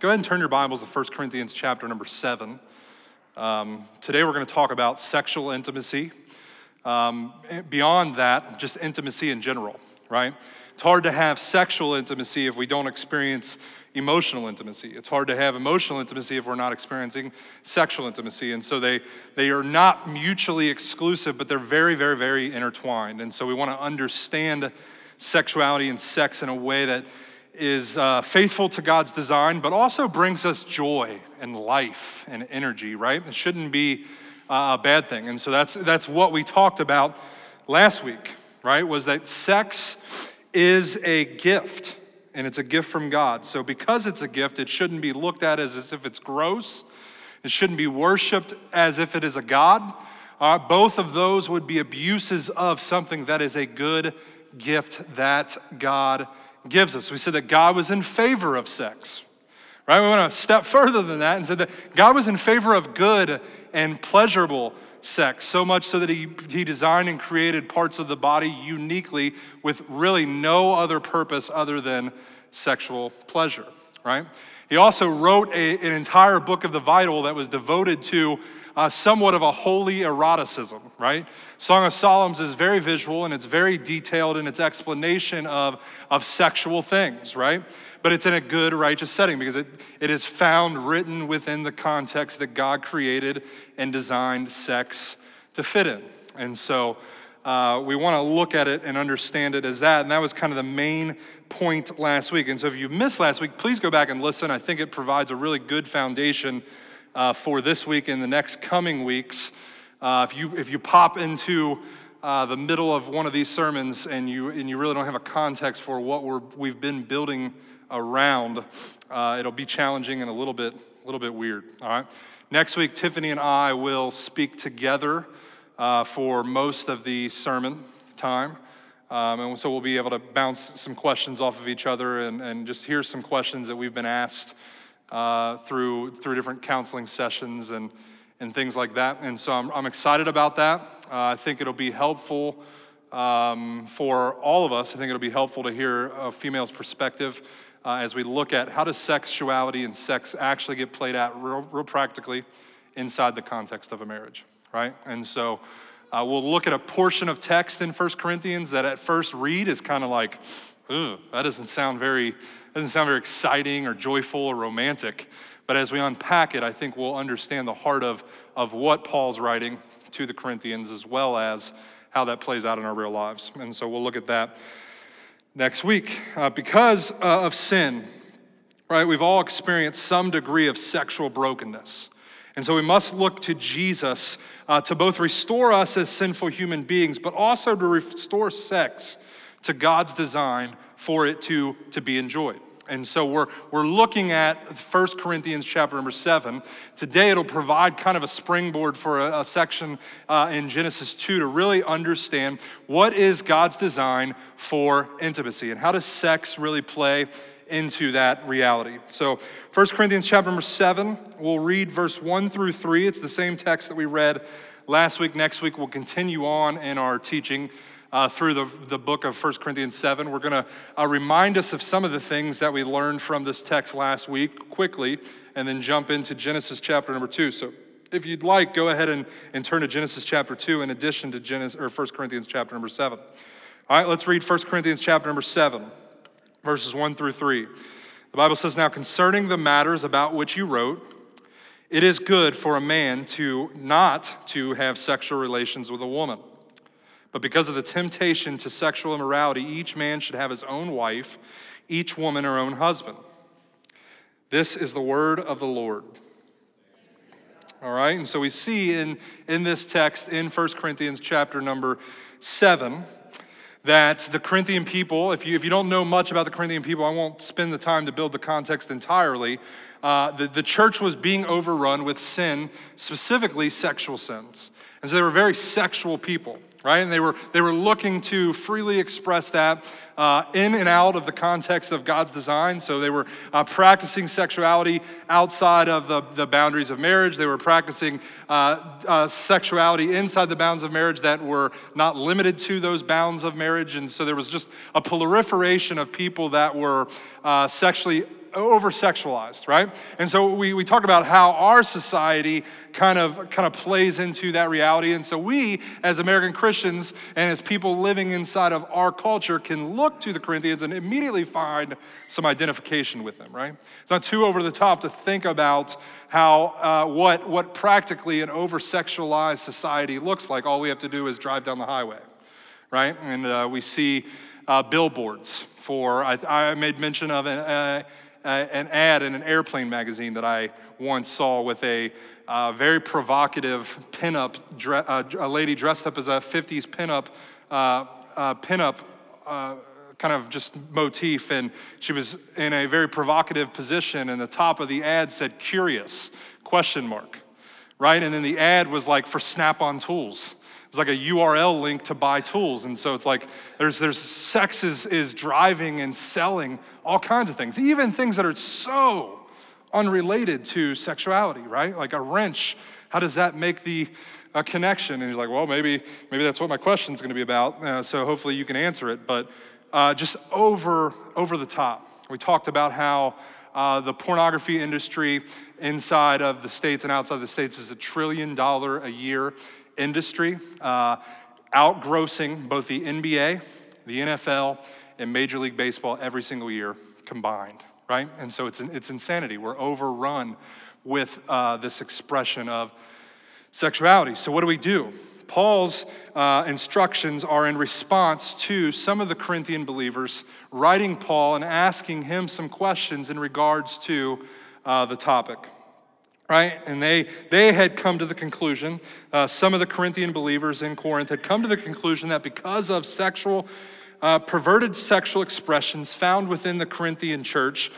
Go ahead and turn your Bibles to 1 Corinthians chapter number 7. Um, today we're going to talk about sexual intimacy. Um, beyond that, just intimacy in general, right? It's hard to have sexual intimacy if we don't experience emotional intimacy. It's hard to have emotional intimacy if we're not experiencing sexual intimacy. And so they, they are not mutually exclusive, but they're very, very, very intertwined. And so we want to understand sexuality and sex in a way that is uh, faithful to God's design, but also brings us joy and life and energy, right? It shouldn't be uh, a bad thing. And so that's, that's what we talked about last week, right? Was that sex is a gift, and it's a gift from God. So because it's a gift, it shouldn't be looked at as, if it's gross, it shouldn't be worshiped as if it is a God. Uh, both of those would be abuses of something that is a good gift that God gives us. We said that God was in favor of sex, right? We went a step further than that and said that God was in favor of good and pleasurable sex, so much so that he, he designed and created parts of the body uniquely with really no other purpose other than sexual pleasure, right? He also wrote a, an entire book of the Bible that was devoted to uh, somewhat of a holy eroticism, right? Song of Solomon is very visual and it's very detailed in its explanation of, of sexual things, right? But it's in a good, righteous setting because it, it is found written within the context that God created and designed sex to fit in. And so uh, we want to look at it and understand it as that. And that was kind of the main point last week. And so if you missed last week, please go back and listen. I think it provides a really good foundation uh, for this week and the next coming weeks. Uh, if, you, if you pop into uh, the middle of one of these sermons and you, and you really don't have a context for what we're, we've been building around, uh, it'll be challenging and a little bit, a little bit weird. All right. Next week, Tiffany and I will speak together uh, for most of the sermon time. Um, and so we'll be able to bounce some questions off of each other and, and just hear some questions that we've been asked uh, through, through different counseling sessions and, and things like that. And so I'm, I'm excited about that. Uh, I think it'll be helpful um, for all of us. I think it'll be helpful to hear a female's perspective uh, as we look at how does sexuality and sex actually get played out real, real practically inside the context of a marriage, right? And so uh, we'll look at a portion of text in First Corinthians that at first read is kind of like, Ugh, that doesn't sound very doesn't sound very exciting or joyful or romantic. But as we unpack it, I think we'll understand the heart of, of what Paul's writing to the Corinthians as well as how that plays out in our real lives. And so we'll look at that next week. Uh, because uh, of sin, right, we've all experienced some degree of sexual brokenness. And so we must look to Jesus uh, to both restore us as sinful human beings, but also to restore sex to God's design for it to, to be enjoyed. And so we're, we're looking at 1 Corinthians chapter number 7. Today it'll provide kind of a springboard for a, a section uh, in Genesis 2 to really understand what is God's design for intimacy and how does sex really play into that reality. So 1 Corinthians chapter number 7, we'll read verse 1 through 3. It's the same text that we read last week. Next week we'll continue on in our teaching uh, through the, the book of 1 Corinthians 7. We're going to uh, remind us of some of the things that we learned from this text last week quickly, and then jump into Genesis chapter number 2. So if you'd like, go ahead and, and turn to Genesis chapter 2 in addition to Genesis, or 1 Corinthians chapter number 7. All right, let's read 1 Corinthians chapter number 7, verses 1 through 3. The Bible says, Now concerning the matters about which you wrote, it is good for a man to not to have sexual relations with a woman. But because of the temptation to sexual immorality, each man should have his own wife, each woman her own husband. This is the word of the Lord. All right, and so we see in, in this text in 1 Corinthians chapter number 7 that the Corinthian people, if you, if you don't know much about the Corinthian people, I won't spend the time to build the context entirely. Uh, the, the church was being overrun with sin, specifically sexual sins. And so they were very sexual people right? And they were, they were looking to freely express that uh, in and out of the context of God's design. So they were uh, practicing sexuality outside of the, the boundaries of marriage. They were practicing uh, uh sexuality inside the bounds of marriage that were not limited to those bounds of marriage. And so there was just a proliferation of people that were uh, sexually over sexualized, right? And so we, we talk about how our society kind of kind of plays into that reality. And so we, as American Christians and as people living inside of our culture, can look to the Corinthians and immediately find some identification with them, right? It's not too over the top to think about how uh, what, what practically an over sexualized society looks like. All we have to do is drive down the highway, right? And uh, we see uh, billboards for, I, I, made mention of an, uh, an ad in an airplane magazine that I once saw with a uh, very provocative pinup, dre- uh, a lady dressed up as a 50s pinup, uh, uh, pinup uh, kind of just motif. And she was in a very provocative position, and the top of the ad said, curious, question mark, right? And then the ad was like for snap on tools. It was like a URL link to buy tools. And so it's like there's, there's sex is, is driving and selling all kinds of things, even things that are so unrelated to sexuality, right? Like a wrench, how does that make the a connection? And he's like, well, maybe, maybe that's what my question's gonna be about. Uh, so hopefully you can answer it. But uh, just over, over the top. We talked about how uh, the pornography industry inside of the states and outside the states is a trillion dollar a year industry, uh, outgrossing both the NBA, the NFL, and Major League Baseball every single year combined, right? And so it's, it's insanity. We're overrun with uh, this expression of sexuality. So, what do we do? Paul's uh, instructions are in response to some of the Corinthian believers writing Paul and asking him some questions in regards to uh, the topic right? And they, they had come to the conclusion, uh, some of the Corinthian believers in Corinth had come to the conclusion that because of sexual, uh, perverted sexual expressions found within the Corinthian church,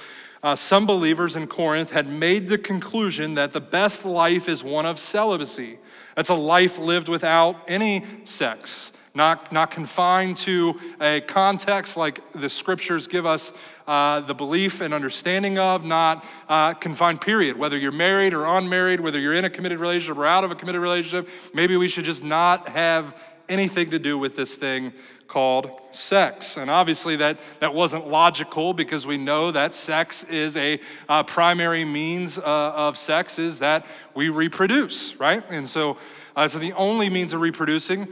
uh, some believers in Corinth had made the conclusion that the best life is one of celibacy. That's a life lived without any sex not, not confined to a context like the scriptures give us uh, the belief and understanding of, not uh, confined, period. Whether you're married or unmarried, whether you're in a committed relationship or out of a committed relationship, maybe we should just not have anything to do with this thing called sex. And obviously, that, that wasn't logical because we know that sex is a uh, primary means uh, of sex, is that we reproduce, right? And so, uh, so the only means of reproducing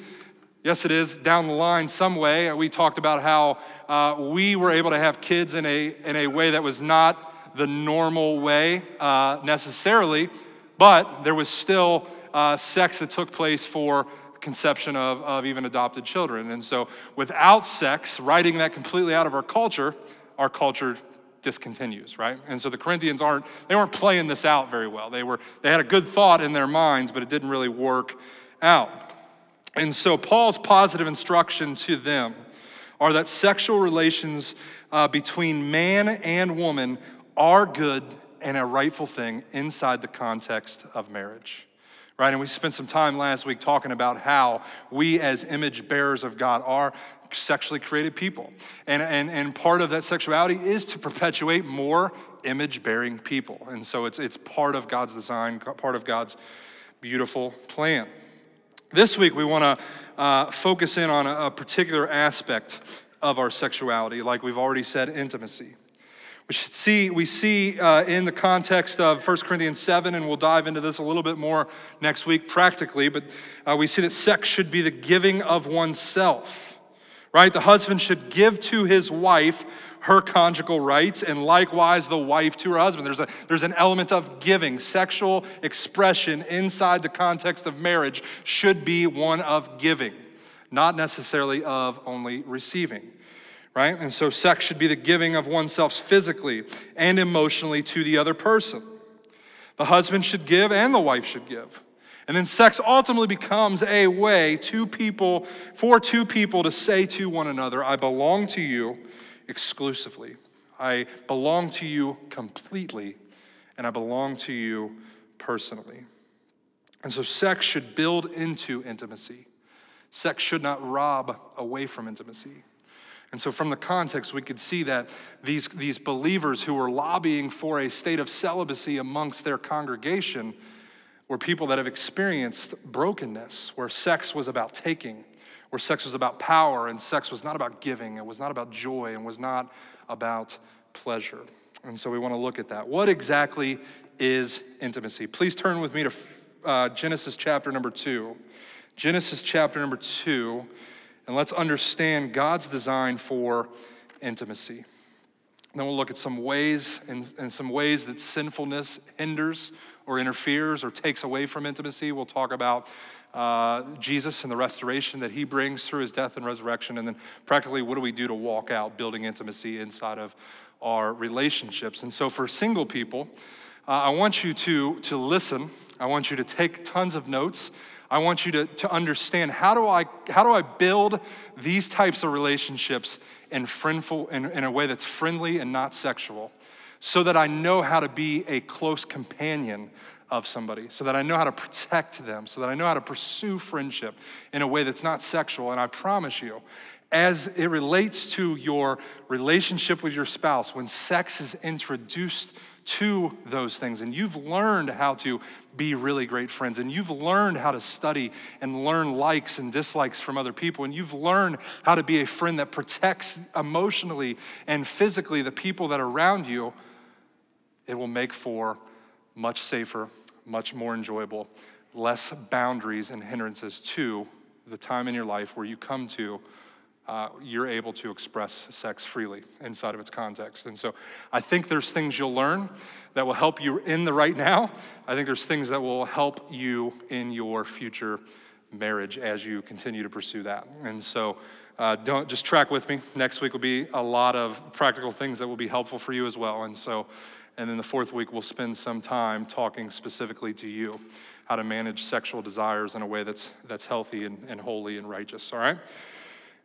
Yes, it is down the line some way. We talked about how uh, we were able to have kids in a, in a way that was not the normal way uh, necessarily, but there was still uh, sex that took place for conception of, of even adopted children. And so without sex, writing that completely out of our culture, our culture discontinues, right? And so the Corinthians aren't, they weren't playing this out very well. They were, they had a good thought in their minds, but it didn't really work out. And so, Paul's positive instruction to them are that sexual relations uh, between man and woman are good and a rightful thing inside the context of marriage. Right? And we spent some time last week talking about how we, as image bearers of God, are sexually created people. And, and, and part of that sexuality is to perpetuate more image bearing people. And so it's, it's part of God's design, part of God's beautiful plan. This week, we want to uh, focus in on a, a, particular aspect of our sexuality, like we've already said, intimacy. We see, we see uh, in the context of 1 Corinthians 7, and we'll dive into this a little bit more next week practically, but uh, we see that sex should be the giving of oneself, right? The husband should give to his wife her conjugal rights, and likewise the wife to her husband. There's, a, there's an element of giving. Sexual expression inside the context of marriage should be one of giving, not necessarily of only receiving. Right? And so sex should be the giving of oneself physically and emotionally to the other person. The husband should give and the wife should give. And then sex ultimately becomes a way to people, for two people to say to one another, I belong to you exclusively. I belong to you completely, and I belong to you personally. And so, sex should build into intimacy. Sex should not rob away from intimacy. And so, from the context, we could see that these, these believers who were lobbying for a state of celibacy amongst their congregation were people that have experienced brokenness, where sex was about taking, where sex was about power and sex was not about giving, it was not about joy, and was not about pleasure. And so we want to look at that. What exactly is intimacy? Please turn with me to uh, Genesis chapter number two. Genesis chapter number two, and let's understand God's design for intimacy. then we'll look at some ways and, and some ways that sinfulness hinders or interferes or takes away from intimacy. We'll talk about uh, Jesus and the restoration that he brings through his death and resurrection. And then, practically, what do we do to walk out building intimacy inside of our relationships? And so, for single people, uh, I want you to, to listen. I want you to take tons of notes. I want you to, to understand how do, I, how do I build these types of relationships in, friendful, in, in a way that's friendly and not sexual so that I know how to be a close companion of somebody, so that I know how to protect them, so that I know how to pursue friendship in a way that's not sexual. And I promise you, as it relates to your relationship with your spouse, when sex is introduced to those things, and you've learned how to be really great friends, and you've learned how to study and learn likes and dislikes from other people, and you've learned how to be a friend that protects emotionally and physically the people that are around you, it will make for much safer, much more enjoyable, less boundaries and hindrances to the time in your life where you come to uh, you're able to express sex freely inside of its context. And so I think there's things you'll learn that will help you in the right now. I think there's things that will help you in your future marriage as you continue to pursue that. And so uh, don't just track with me. Next week will be a lot of practical things that will be helpful for you as well. And so and then the fourth week, we'll spend some time talking specifically to you how to manage sexual desires in a way that's, that's healthy and, and holy and righteous, all right?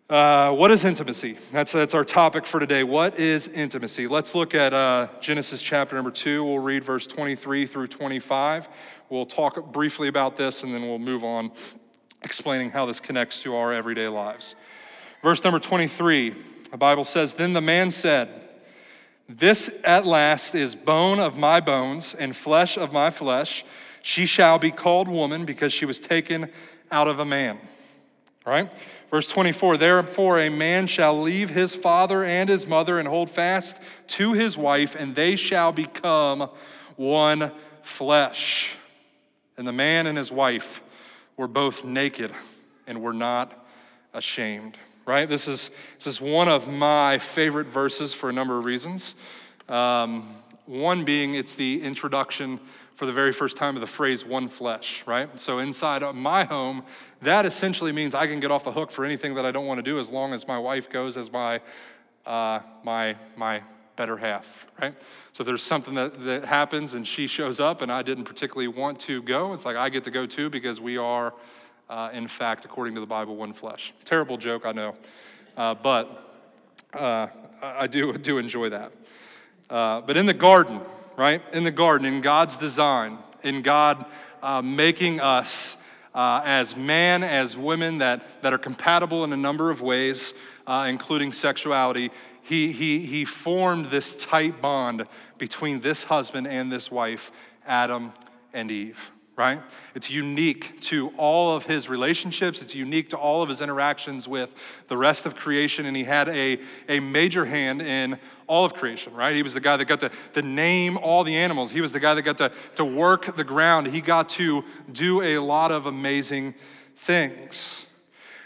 Uh, what is intimacy? That's, that's our topic for today. What is intimacy? Let's look at uh, Genesis chapter number two. We'll read verse 23 through 25. We'll talk briefly about this and then we'll move on explaining how this connects to our everyday lives. Verse number 23, the Bible says, Then the man said, this at last is bone of my bones and flesh of my flesh. She shall be called woman because she was taken out of a man. Right? Verse 24 Therefore, a man shall leave his father and his mother and hold fast to his wife, and they shall become one flesh. And the man and his wife were both naked and were not ashamed right? This is, this is one of my favorite verses for a number of reasons. Um, one being it's the introduction for the very first time of the phrase one flesh, right? So inside of my home, that essentially means I can get off the hook for anything that I don't want to do as long as my wife goes as my, uh, my, my better half, right? So if there's something that, that happens and she shows up and I didn't particularly want to go, it's like I get to go too because we are uh, in fact, according to the Bible, one flesh. Terrible joke, I know, uh, but uh, I do, do enjoy that. Uh, but in the garden, right? In the garden, in God's design, in God uh, making us uh, as man, as women that, that are compatible in a number of ways, including sexuality, he, he, he formed this tight bond between this husband and this wife, Adam and Eve right? It's unique to all of his relationships, it's unique to all of his interactions with the rest of creation, and he had a, a major hand in all of creation, right? He was the guy that got to, to name all the animals, he was the guy that got to, to work the ground, he got to do a lot of amazing things.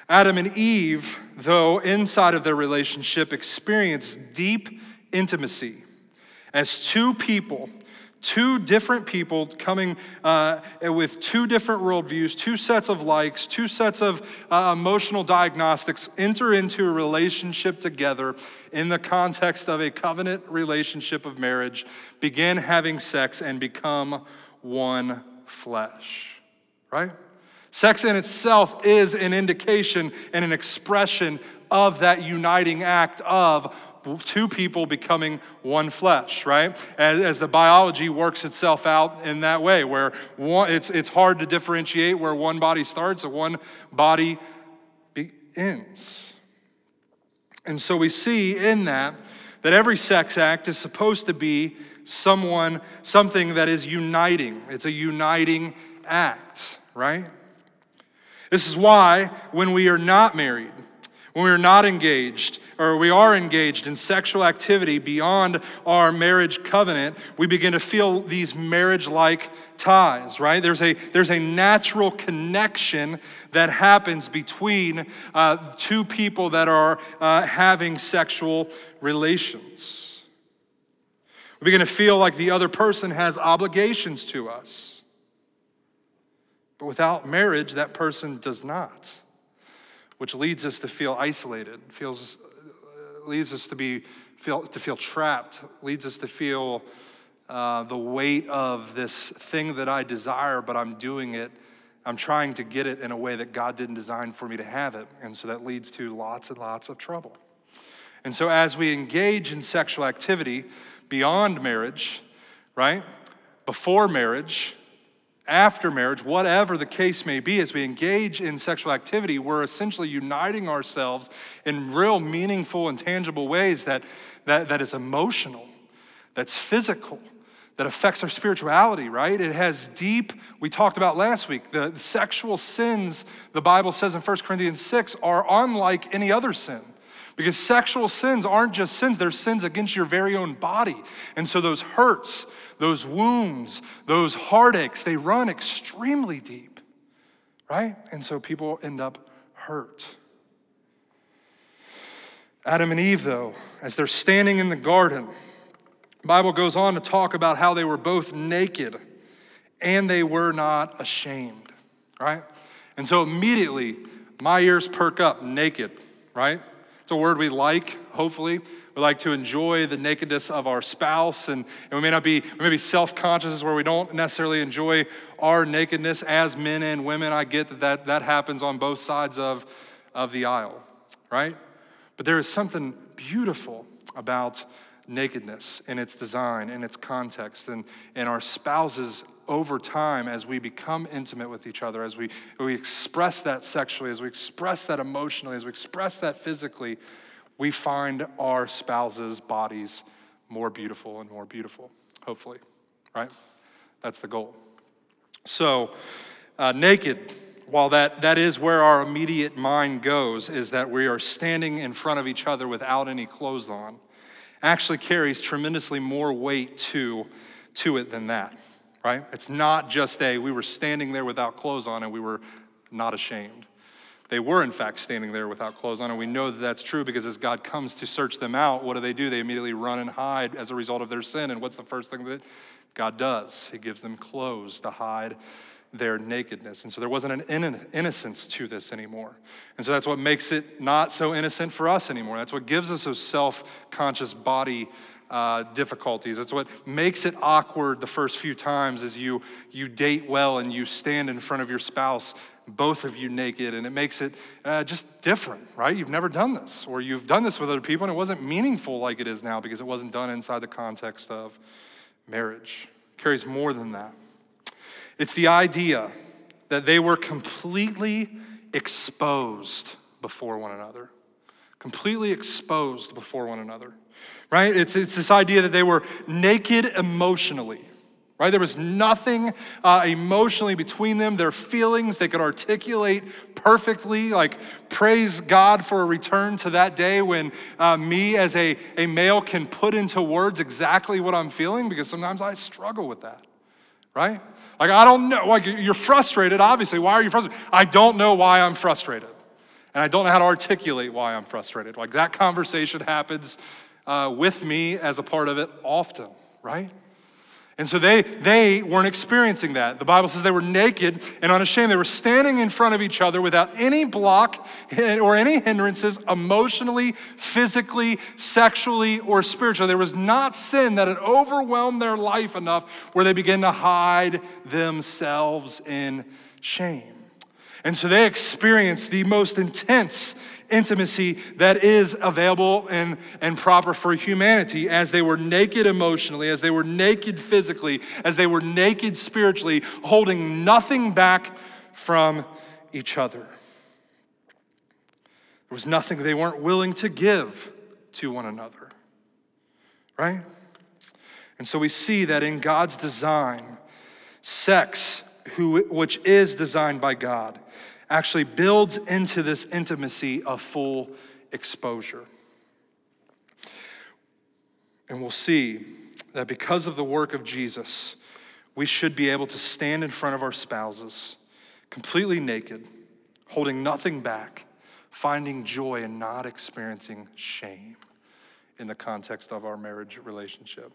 Adam and Eve, though, inside of their relationship, experienced deep intimacy as two people Two different people coming uh, with two different worldviews, two sets of likes, two sets of uh, emotional diagnostics enter into a relationship together in the context of a covenant relationship of marriage, begin having sex, and become one flesh, right? Sex in itself is an indication and an expression of that uniting act of two people becoming one flesh, right? As, as, the biology works itself out in that way, where one, it's, it's hard to differentiate where one body starts and one body ends. And so we see in that that every sex act is supposed to be someone, something that is uniting. It's a uniting act, right? This is why when we are not married, When we are not engaged, or we are engaged in sexual activity beyond our marriage covenant, we begin to feel these marriage like ties, right? There's a, there's a natural connection that happens between uh, two people that are uh, having sexual relations. We begin to feel like the other person has obligations to us. But without marriage, that person does not which leads us to feel isolated, feels, leads us to, be, feel, to feel trapped, leads us to feel uh, the weight of this thing that I desire, but I'm doing it. I'm trying to get it in a way that God didn't design for me to have it. And so that leads to lots and lots of trouble. And so as we engage in sexual activity beyond marriage, right? Before marriage, after marriage, whatever the case may be, as we engage in sexual activity, we're essentially uniting ourselves in real meaningful and tangible ways that, that, that is emotional, that's physical, that affects our spirituality, right? It has deep, we talked about last week, the, sexual sins, the Bible says in 1 Corinthians 6, are unlike any other sin. Because sexual sins aren't just sins, they're sins against your very own body. And so those hurts, those wounds, those heartaches, they run extremely deep, right? And so people end up hurt. Adam and Eve, though, as they're standing in the garden, the Bible goes on to talk about how they were both naked and they were not ashamed, right? And so immediately my ears perk up naked, right? It's a word we like, hopefully. We like to enjoy the nakedness of our spouse, and, and we may not be, we may be self conscious where we don't necessarily enjoy our nakedness as men and women. I get that that, that happens on both sides of, of the aisle, right? But there is something beautiful about nakedness in its design, in its context, and, and our spouses over time as we become intimate with each other, as we, we express that sexually, as we express that emotionally, as we express that physically, we find our spouses' bodies more beautiful and more beautiful, hopefully, right? That's the goal. So, uh, naked, while that, that is where our immediate mind goes, is that we are standing in front of each other without any clothes on, actually carries tremendously more weight to, to it than that right? It's not just a, we were standing there without clothes on and we were not ashamed. They were, in fact, standing there without clothes on, and we know that that's true because as God comes to search them out, what do they do? They immediately run and hide as a result of their sin. And what's the first thing that God does? He gives them clothes to hide their nakedness. And so there wasn't an innocence to this anymore. And so that's what makes it not so innocent for us anymore. That's what gives us a self conscious body uh, difficulties. That's what makes it awkward the first few times as you, you date well and you stand in front of your spouse, both of you naked, and it makes it uh, just different, right? You've never done this, or you've done this with other people and it wasn't meaningful like it is now because it wasn't done inside the context of marriage. It carries more than that. It's the idea that they were completely exposed before one another, completely exposed before one another right? It's, it's this idea that they were naked emotionally, right? There was nothing uh, emotionally between them. Their feelings they could articulate perfectly. Like, praise God for a return to that day when uh, me as a, a male can put into words exactly what I'm feeling because sometimes I struggle with that, right? Like, I don't know, like, you're frustrated, obviously. Why are you frustrated? I don't know why I'm frustrated. And I don't know how to articulate why I'm frustrated. Like, that conversation happens uh, with me as a part of it often, right? And so they, they weren't experiencing that. The Bible says they were naked and unashamed. They were standing in front of each other without any block or any hindrances, emotionally, physically, sexually, or spiritually. There was not sin that had overwhelmed their life enough where they began to hide themselves in shame. And so they experienced the most intense intimacy that is available and, and proper for humanity as they were naked emotionally, as they were naked physically, as they were naked spiritually, holding nothing back from each other. There was nothing they weren't willing to give to one another, right? And so we see that in God's design, sex, who, which is designed by God, actually builds into this intimacy of full exposure. And we'll see that because of the work of Jesus, we should be able to stand in front of our spouses completely naked, holding nothing back, finding joy and not experiencing shame in the context of our marriage relationship.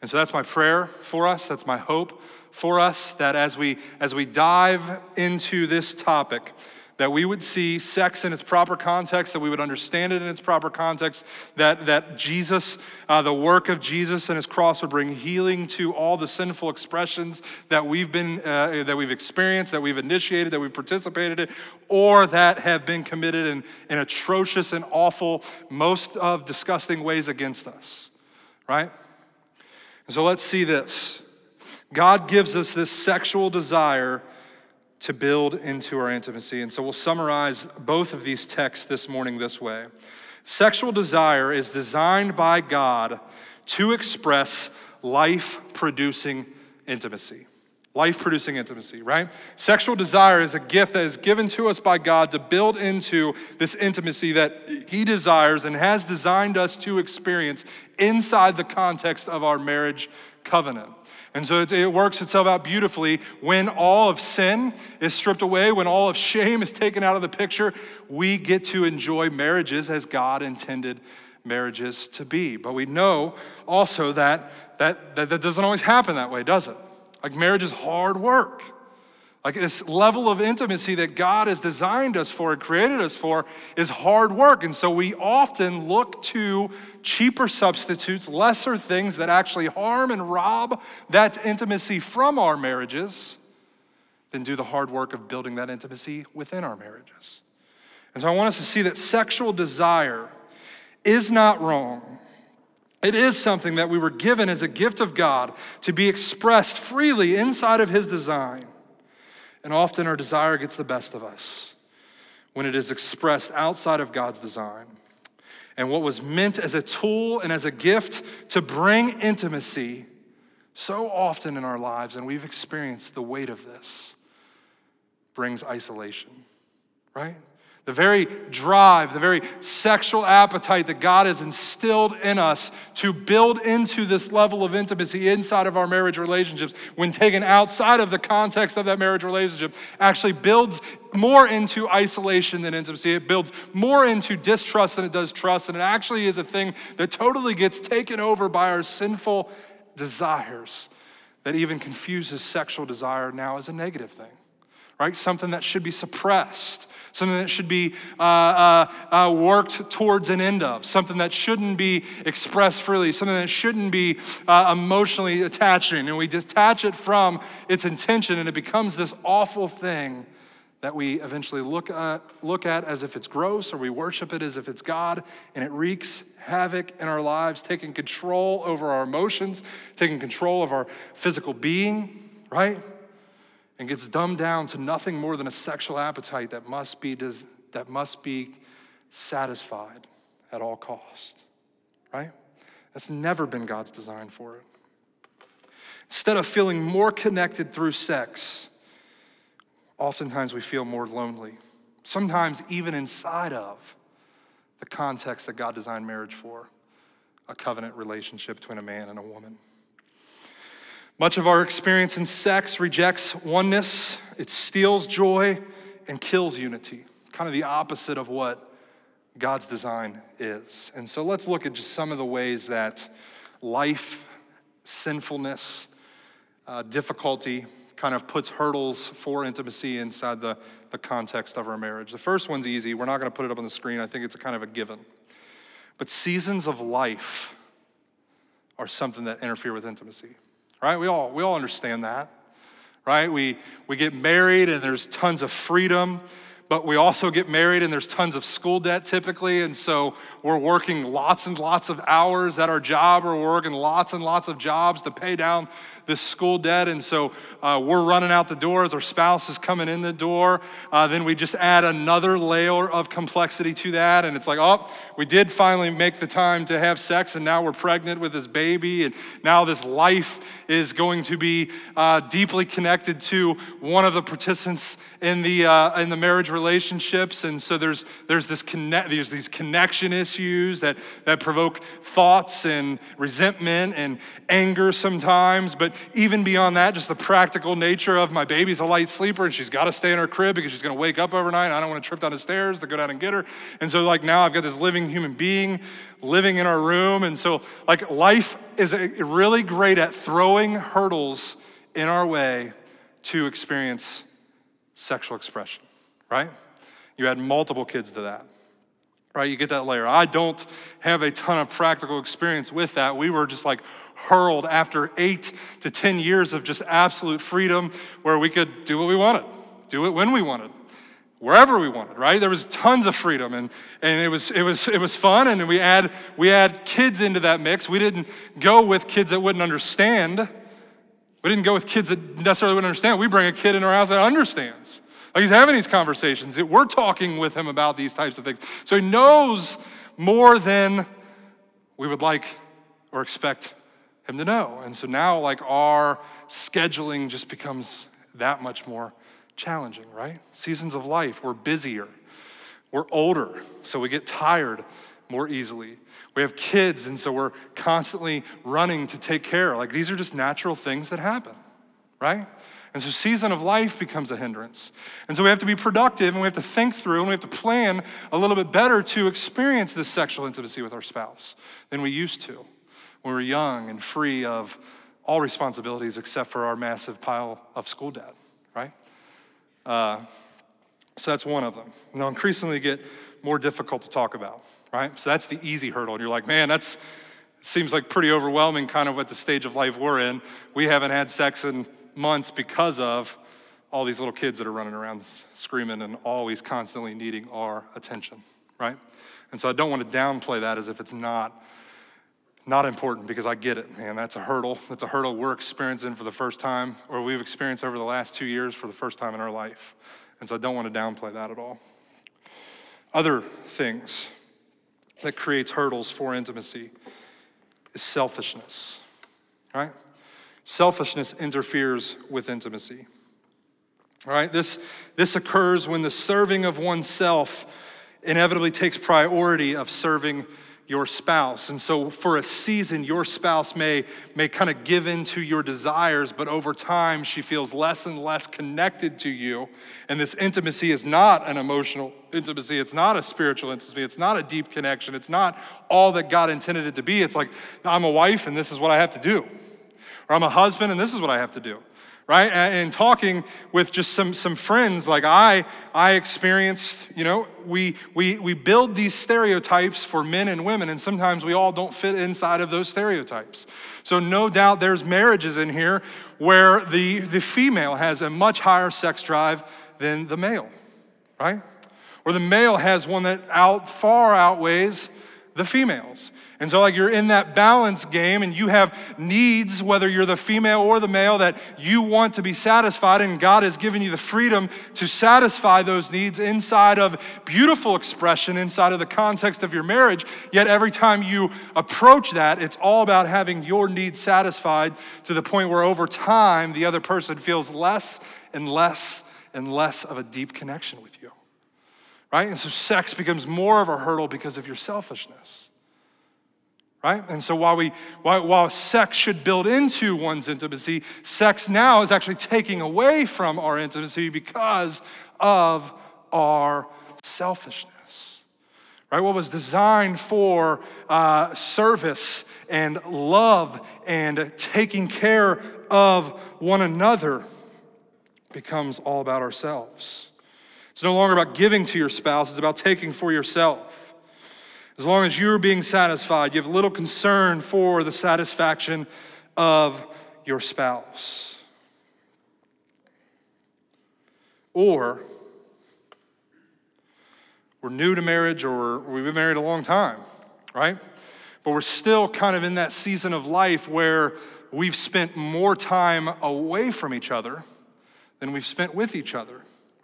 And so that's my prayer for us. That's my hope for us that as we as we dive into this topic, that we would see sex in its proper context, that we would understand it in its proper context, that, that Jesus, uh, the work of Jesus and his cross would bring healing to all the sinful expressions that we've been, uh, that we've experienced, that we've initiated, that we've participated in, or that have been committed in, in atrocious and awful, most of disgusting ways against us, right? And so let's see this. God gives us this sexual desire to build into our intimacy. And so we'll summarize both of these texts this morning this way Sexual desire is designed by God to express life producing intimacy. Life producing intimacy, right? Sexual desire is a gift that is given to us by God to build into this intimacy that He desires and has designed us to experience inside the context of our marriage covenant. And so it, works itself out beautifully when all of sin is stripped away, when all of shame is taken out of the picture, we get to enjoy marriages as God intended marriages to be. But we know also that that, that, that doesn't always happen that way, does it? Like marriage is hard work. Like this level of intimacy that God has designed us for and created us for is hard work. And so we often look to cheaper substitutes, lesser things that actually harm and rob that intimacy from our marriages than do the hard work of building that intimacy within our marriages. And so I want us to see that sexual desire is not wrong. It is something that we were given as a gift of God to be expressed freely inside of His design. And often our desire gets the best of us when it is expressed outside of God's design. And what was meant as a tool and as a gift to bring intimacy so often in our lives, and we've experienced the weight of this, brings isolation, right? The very drive, the very sexual appetite that God has instilled in us to build into this level of intimacy inside of our marriage relationships, when taken outside of the context of that marriage relationship, actually builds more into isolation than intimacy. It builds more into distrust than it does trust. And it actually is a thing that totally gets taken over by our sinful desires that even confuses sexual desire now as a negative thing, right? Something that should be suppressed something that should be uh, uh, uh, worked towards an end of, something that shouldn't be expressed freely, something that shouldn't be uh, emotionally attaching. And we detach it from its intention, and it becomes this awful thing that we eventually look at, look at as if it's gross, or we worship it as if it's God, and it wreaks havoc in our lives, taking control over our emotions, taking control of our physical being, right? And gets dumbed down to nothing more than a sexual appetite that must be, that must be satisfied at all cost, right? That's never been God's design for it. Instead of feeling more connected through sex, oftentimes we feel more lonely. Sometimes even inside of the context that God designed marriage for, a covenant relationship between a man and a woman. Much of our experience in sex rejects oneness, it steals joy and kills unity. Kind of the opposite of what God's design is. And so let's look at just some of the ways that life, sinfulness, uh, difficulty kind of puts hurdles for intimacy inside the, the context of our marriage. The first one's easy. We're not going to put it up on the screen. I think it's a kind of a given. But seasons of life are something that interfere with intimacy right? We all, we all understand that, right? We, we get married and there's tons of freedom, but we also get married and there's tons of school debt typically. And so we're working lots and lots of hours at our job or we're working lots and lots of jobs to pay down this school debt. And so uh, we're running out the door as our spouse is coming in the door. Uh, then we just add another layer of complexity to that. And it's like, oh, we did finally make the time to have sex, and now we're pregnant with this baby. And now this life is going to be uh, deeply connected to one of the participants in the, uh, in the marriage relationships. And so there's, there's, this connect, there's these connection issues that, that provoke thoughts and resentment and anger sometimes. But even beyond that, just the practical nature of my baby's a light sleeper and she's got to stay in her crib because she's going to wake up overnight. I don't want to trip down the stairs to go down and get her. And so, like, now I've got this living human being living in our room. And so, like, life is really great at throwing hurdles in our way to experience sexual expression, right? You add multiple kids to that right? You get that layer. I don't have a ton of practical experience with that. We were just like hurled after eight to 10 years of just absolute freedom where we could do what we wanted, do it when we wanted. Wherever we wanted, right? There was tons of freedom and, and it was it was it was fun and we add we add kids into that mix. We didn't go with kids that wouldn't understand. We didn't go with kids that necessarily wouldn't understand. We bring a kid in our house that understands. Like he's having these conversations. We're talking with him about these types of things. So he knows more than we would like or expect him to know. And so now, like, our scheduling just becomes that much more challenging, right? Seasons of life, we're busier, we're older, so we get tired more easily. We have kids, and so we're constantly running to take care. Like, these are just natural things that happen, right? And so, season of life becomes a hindrance. And so, we have to be productive and we have to think through and we have to plan a little bit better to experience this sexual intimacy with our spouse than we used to when we were young and free of all responsibilities except for our massive pile of school debt, right? Uh, so, that's one of them. And they'll increasingly get more difficult to talk about, right? So, that's the easy hurdle. And you're like, man, that's seems like pretty overwhelming kind of at the stage of life we're in. We haven't had sex in months because of all these little kids that are running around screaming and always constantly needing our attention, right? And so I don't want to downplay that as if it's not not important because I get it, man. That's a hurdle. That's a hurdle we're experiencing for the first time, or we've experienced over the last two years for the first time in our life. And so I don't want to downplay that at all. Other things that creates hurdles for intimacy is selfishness, right? Selfishness interferes with intimacy. All right, this, this occurs when the serving of oneself inevitably takes priority of serving your spouse. And so for a season, your spouse may, may kind of give in to your desires, but over time, she feels less and less connected to you. And this intimacy is not an emotional intimacy. It's not a spiritual intimacy. It's not a deep connection. It's not all that God intended it to be. It's like, I'm a wife and this is what I have to do or I'm a husband and this is what I have to do right? And talking with just some some friends like i i experienced you know we we we build these stereotypes for men and women and sometimes we all don't fit inside of those stereotypes. So no doubt there's marriages in here where the the female has a much higher sex drive than the male right? Or the male has one that out far outweighs the females and so, like, you're in that balance game and you have needs, whether you're the female or the male, that you want to be satisfied. And God has given you the freedom to satisfy those needs inside of beautiful expression, inside of the context of your marriage. Yet, every time you approach that, it's all about having your needs satisfied to the point where over time, the other person feels less and less and less of a deep connection with you. Right? And so, sex becomes more of a hurdle because of your selfishness right? And so while we while, while sex should build into one's intimacy, sex now is actually taking away from our intimacy because of our selfishness. Right? What was designed for uh, service and love and taking care of one another becomes all about ourselves. It's no longer about giving to your spouse, it's about taking for yourself. As long as you're being satisfied, you have little concern for the satisfaction of your spouse. Or we're new to marriage or we've been married a long time, right? but we're still kind of in that season of life where we've spent more time away from each other than we've spent with each other,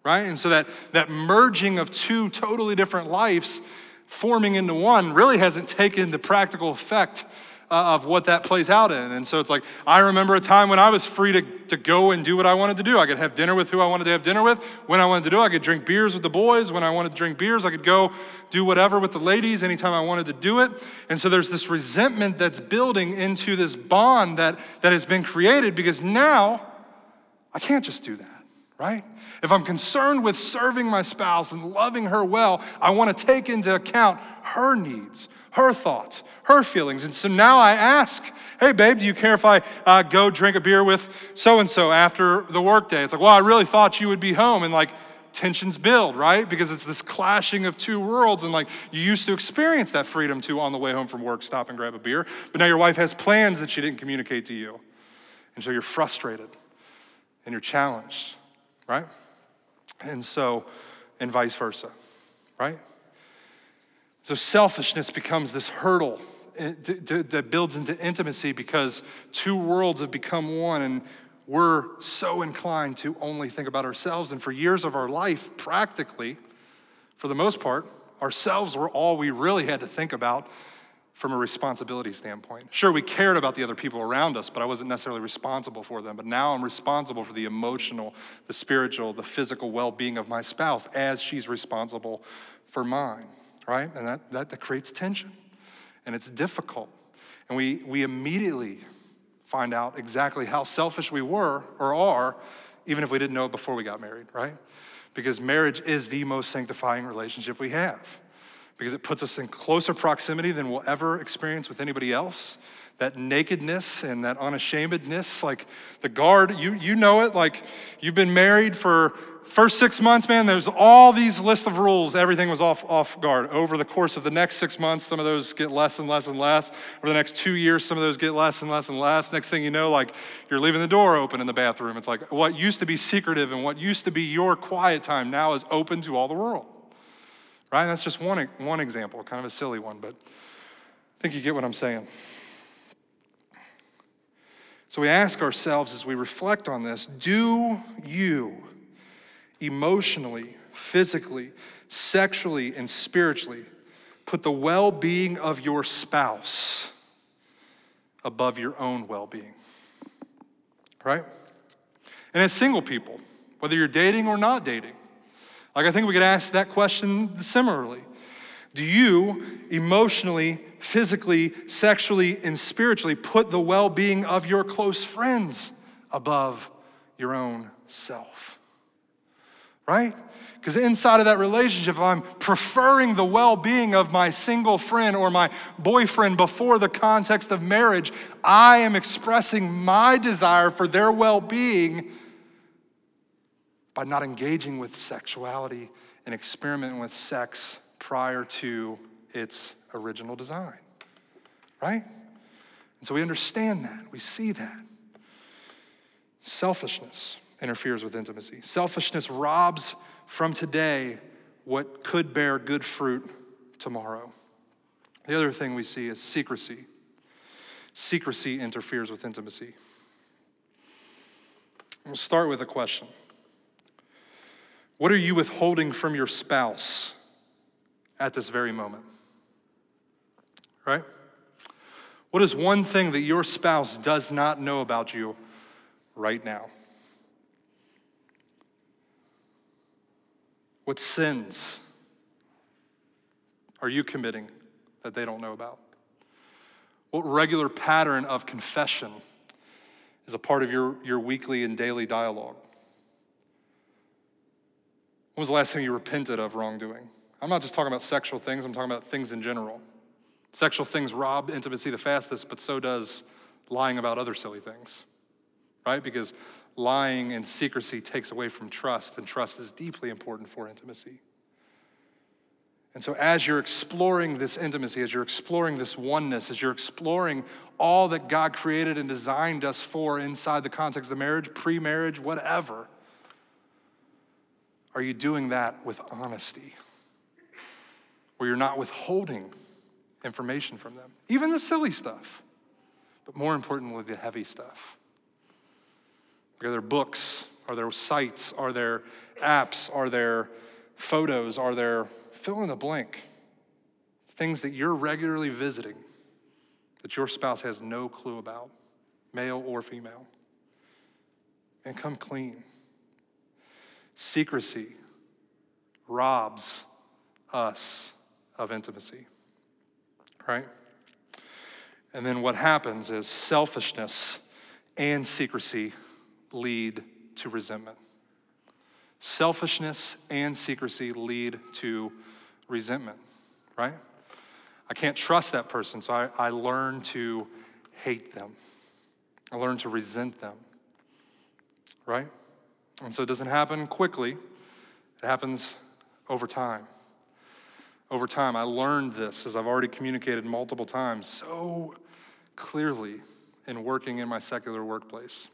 right? And so that, that merging of two totally different lives forming into one really hasn't taken the practical effect uh, of what that plays out in. And so it's like, I remember a time when I was free to, to go and do what I wanted to do. I could have dinner with who I wanted to have dinner with. When I wanted to do, I could drink beers with the boys. When I wanted to drink beers, I could go do whatever with the ladies anytime I wanted to do it. And so there's this resentment that's building into this bond that, that has been created because now I can't just do that right? If I'm concerned with serving my spouse and loving her well, I want to take into account her needs, her thoughts, her feelings. And so now I ask, hey, babe, do you care if I uh, go drink a beer with so and so after the workday? It's like, well, I really thought you would be home. And like, tensions build, right? Because it's this clashing of two worlds. And like, you used to experience that freedom to, on the way home from work, stop and grab a beer. But now your wife has plans that she didn't communicate to you. And so you're frustrated and you're challenged, right? And so, and vice versa, right? So selfishness becomes this hurdle that builds into intimacy because two worlds have become one and we're so inclined to only think about ourselves. And for years of our life, practically, for the most part, ourselves were all we really had to think about from a responsibility standpoint. Sure, we cared about the other people around us, but I wasn't necessarily responsible for them. But now I'm responsible for the emotional, the spiritual, the physical well being of my spouse as she's responsible for mine right? And that, that, that creates tension and it's difficult. And we, we immediately find out exactly how selfish we were or are, even if we didn't know it before we got married, right? Because marriage is the most sanctifying relationship we have, because it puts us in closer proximity than we'll ever experience with anybody else. That nakedness and that unashamedness, like the guard, you, you know it, like you've been married for first six months, man, there's all these list of rules. Everything was off, off guard. Over the course of the next six months, some of those get less and less and less. Over the next two years, some of those get less and less and less. Next thing you know, like you're leaving the door open in the bathroom. It's like what used to be secretive and what used to be your quiet time now is open to all the world. Right? that's just one, one example, kind of a silly one, but I think you get what I'm saying. So we ask ourselves as we reflect on this do you emotionally, physically, sexually, and spiritually, put the well being of your spouse above your own well being. Right? And as single people, whether you're dating or not dating, like I think we could ask that question similarly. Do you emotionally, physically, sexually, and spiritually put the well being of your close friends above your own self? right? Because inside of that relationship, if I'm preferring the well being of my single friend or my boyfriend before the context of marriage, I am expressing my desire for their well being by not engaging with sexuality and experimenting with sex prior to its original design, right? And so we understand that, we see that. Selfishness interferes with intimacy. Selfishness robs from today what could bear good fruit tomorrow. The other thing we see is secrecy. Secrecy interferes with intimacy. We'll start with a question What are you withholding from your spouse at this very moment? Right? What is one thing that your spouse does not know about you right now? What sins are you committing that they don't know about? What regular pattern of confession is a part of your, your weekly and daily dialogue? When was the last time you repented of wrongdoing? I'm not just talking about sexual things, I'm talking about things in general. Sexual things rob intimacy the fastest, but so does lying about other silly things, right? Because lying and secrecy takes away from trust, and trust is deeply important for intimacy. And so, as you're exploring this intimacy, as you're exploring this oneness, as you're exploring all that God created and designed us for inside the context of marriage, pre marriage, whatever, are you doing that with honesty? Where you're not withholding information from them, even the silly stuff, but more importantly, the heavy stuff. Are there books? Are there sites? Are there apps? Are there photos? Are there fill in the blank? Things that you're regularly visiting that your spouse has no clue about, male or female. And come clean. Secrecy robs us of intimacy, right? And then what happens is selfishness and secrecy lead to resentment. Selfishness and secrecy lead to resentment, right? I can't trust that person, so I, I learn to hate them. I learn to resent them, right? And so it doesn't happen quickly, it happens over time. Over time, I learned this, as I've already communicated multiple times, so clearly in working in my secular workplace.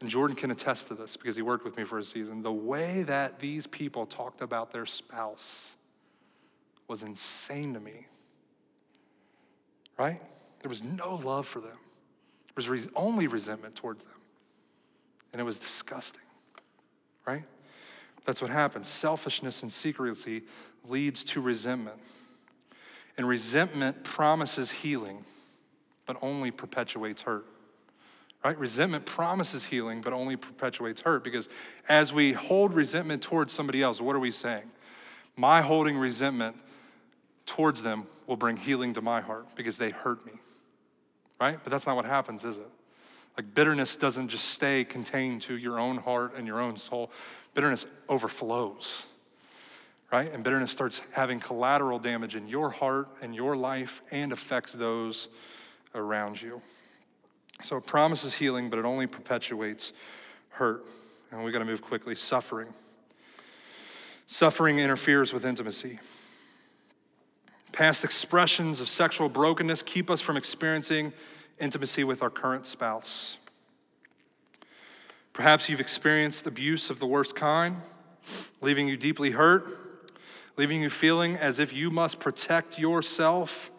And Jordan can attest to this because he worked with me for a season. The way that these people talked about their spouse was insane to me. Right? There was no love for them, there was only resentment towards them. And it was disgusting. Right? That's what happens. Selfishness and secrecy leads to resentment. And resentment promises healing, but only perpetuates hurt right? Resentment promises healing, but only perpetuates hurt because as we hold resentment towards somebody else, what are we saying? My holding resentment towards them will bring healing to my heart because they hurt me, right? But that's not what happens, is it? Like bitterness doesn't just stay contained to your own heart and your own soul, bitterness overflows. Right? And bitterness starts having collateral damage in your heart and your life and affects those around you. So it promises healing, but it only perpetuates hurt. And we got to move quickly. Suffering. Suffering interferes with intimacy. Past expressions of sexual brokenness keep us from experiencing intimacy with our current spouse. Perhaps you've experienced abuse of the worst kind, leaving you deeply hurt, leaving you feeling as if you must protect yourself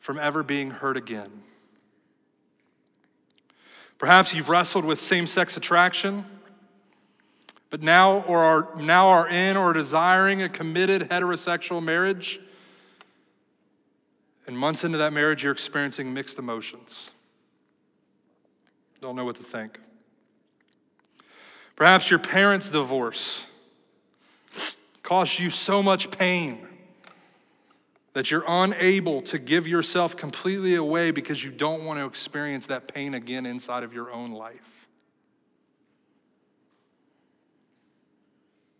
from ever being hurt again. Perhaps you've wrestled with same sex attraction, but now or are, now are in or desiring a committed heterosexual marriage. And months into that marriage, you're experiencing mixed emotions. Don't know what to think. Perhaps your parents' divorce caused you so much pain that you're unable to give yourself completely away because you don't want to experience that pain again inside of your own life.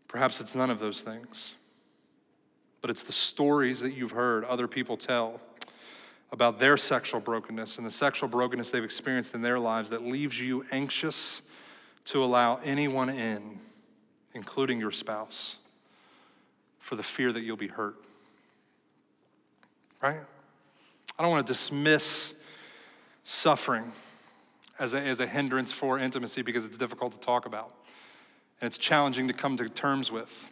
Perhaps it's none of those things, but it's the stories that you've heard other people tell about their sexual brokenness and the sexual brokenness they've experienced in their lives that leaves you anxious to allow anyone in, including your spouse, for the fear that you'll be hurt right? I don't want to dismiss suffering as a, as a hindrance for intimacy because it's difficult to talk about. And it's challenging to come to terms with.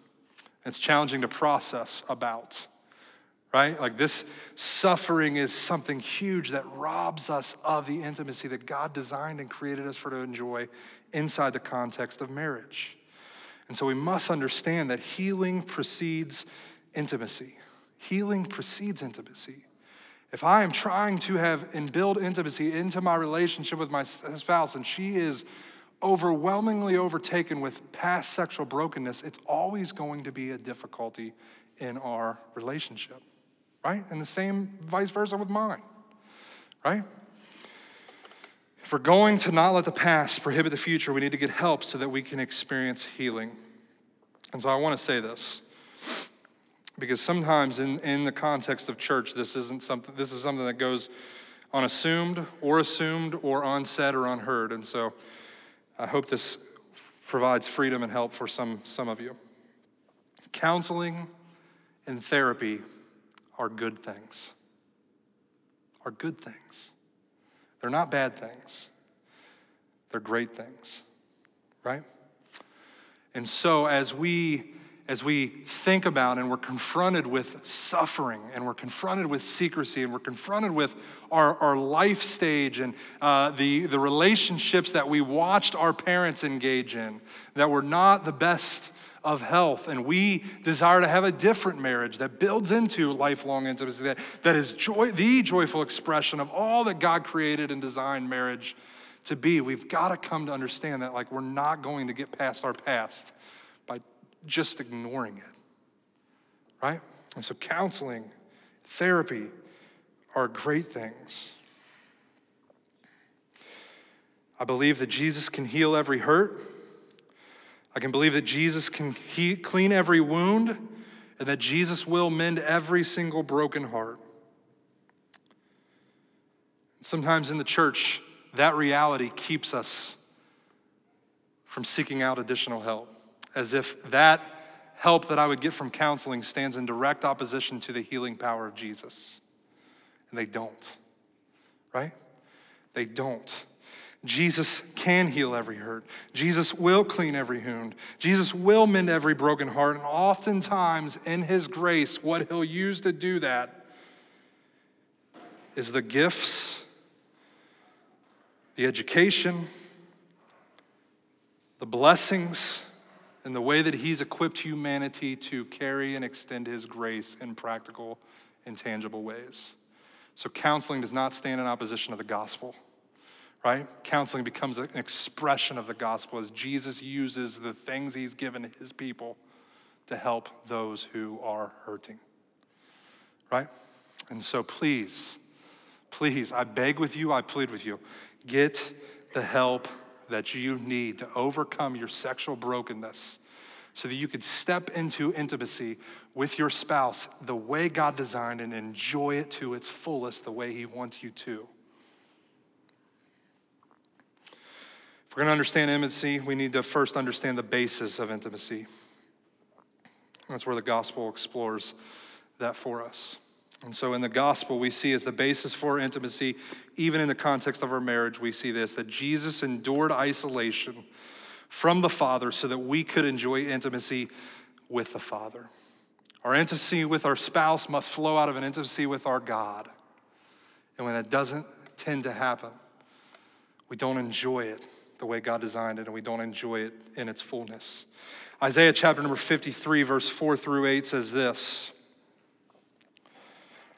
It's challenging to process about, right? Like this suffering is something huge that robs us of the intimacy that God designed and created us for to enjoy inside the context of marriage. And so we must understand that healing precedes intimacy. Healing precedes intimacy. If I am trying to have and build intimacy into my relationship with my spouse and she is overwhelmingly overtaken with past sexual brokenness, it's always going to be a difficulty in our relationship, right? And the same vice versa with mine, right? If we're going to not let the past prohibit the future, we need to get help so that we can experience healing. And so I want to say this because sometimes in, in the context of church, this isn't something, this is something that goes unassumed or assumed or unsaid or unheard. And so I hope this provides freedom and help for some, some of you. Counseling and therapy are good things. Are good things. They're not bad things. They're great things, right? And so as we as we think about and we're confronted with suffering and we're confronted with secrecy and we're confronted with our, our life stage and uh, the, the relationships that we watched our parents engage in that were not the best of health. And we desire to have a different marriage that builds into lifelong intimacy that, that is joy, the joyful expression of all that god created and designed marriage to be. We've got to come to understand that like we're not going to get past our past just ignoring it, right? And so, counseling, therapy are great things. I believe that Jesus can heal every hurt. I can believe that Jesus can he- clean every wound and that Jesus will mend every single broken heart. Sometimes in the church, that reality keeps us from seeking out additional help as if that help that I would get from counseling stands in direct opposition to the healing power of Jesus. And they don't, right? They don't. Jesus can heal every hurt. Jesus will clean every wound. Jesus will mend every broken heart. And oftentimes, in His grace, what He'll use to do that is the gifts, the education, the blessings, and the way that He's equipped humanity to carry and extend His grace in practical and tangible ways. So, counseling does not stand in opposition to the gospel, right? Counseling becomes an expression of the gospel as Jesus uses the things He's given His people to help those who are hurting, right? And so, please, please, I beg with you, I plead with you, get the help that you need to overcome your sexual brokenness so that you could step into intimacy with your spouse the way God designed and enjoy it to its fullest the way He wants you to. If we're going to understand intimacy, we need to first understand the basis of intimacy. That's where the gospel explores that for us. And so in the gospel, we see as the basis for intimacy, even in the context of our marriage, we see this that Jesus endured isolation from the Father so that we could enjoy intimacy with the Father. Our intimacy with our spouse must flow out of an intimacy with our God. And when that doesn't tend to happen, we don't enjoy it the way God designed it, and we don't enjoy it in its fullness. Isaiah chapter number 53, verse 4 through 8 says this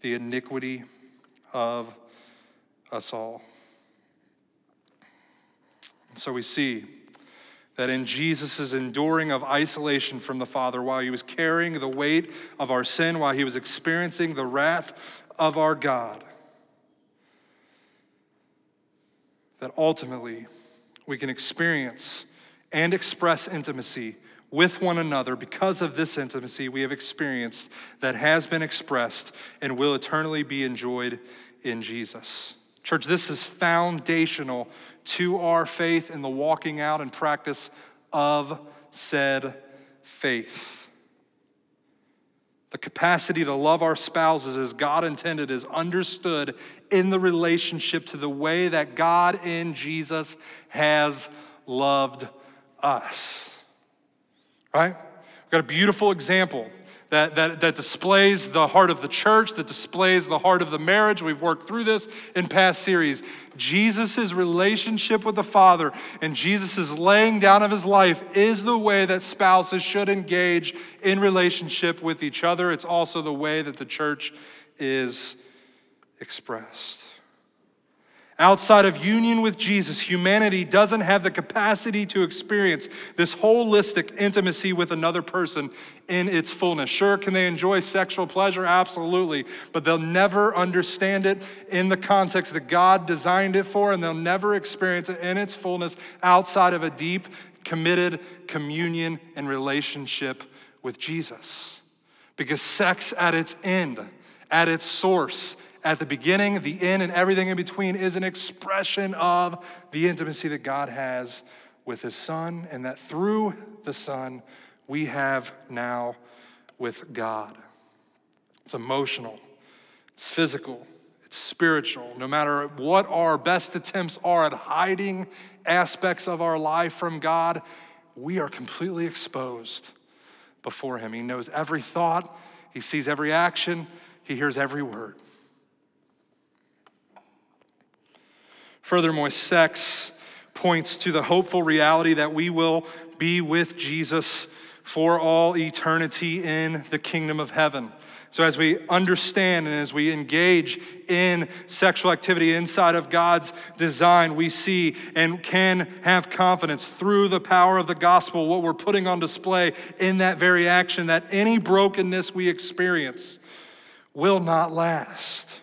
the iniquity of us all. So we see that in Jesus' enduring of isolation from the Father, while he was carrying the weight of our sin, while he was experiencing the wrath of our God, that ultimately we can experience and express intimacy with one another because of this intimacy we have experienced that has been expressed and will eternally be enjoyed in Jesus. Church, this is foundational to our faith in the walking out and practice of said faith. The capacity to love our spouses as God intended is understood in the relationship to the way that God in Jesus has loved us right? We've got a beautiful example that, that, that displays the heart of the church, that displays the heart of the marriage. We've worked through this in past series. Jesus' relationship with the Father and Jesus' laying down of his life is the way that spouses should engage in relationship with each other. It's also the way that the church is expressed. Outside of union with Jesus, humanity doesn't have the capacity to experience this holistic intimacy with another person in its fullness. Sure, can they enjoy sexual pleasure? Absolutely. But they'll never understand it in the context that God designed it for, and they'll never experience it in its fullness outside of a deep, committed communion and relationship with Jesus. Because sex at its end, at its source, at the beginning, the end, and everything in between is an expression of the intimacy that God has with His Son, and that through the Son, we have now with God. It's emotional, it's physical, it's spiritual. No matter what our best attempts are at hiding aspects of our life from God, we are completely exposed before Him. He knows every thought, He sees every action, He hears every word. Furthermore, sex points to the hopeful reality that we will be with Jesus for all eternity in the kingdom of heaven. So, as we understand and as we engage in sexual activity inside of God's design, we see and can have confidence through the power of the gospel, what we're putting on display in that very action, that any brokenness we experience will not last.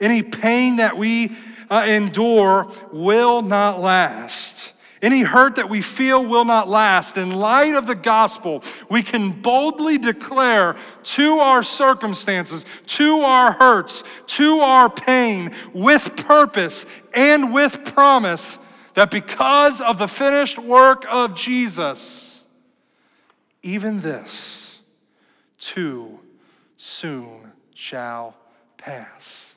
Any pain that we uh, endure will not last. Any hurt that we feel will not last. In light of the gospel, we can boldly declare to our circumstances, to our hurts, to our pain, with purpose and with promise, that because of the finished work of Jesus, even this too soon shall pass.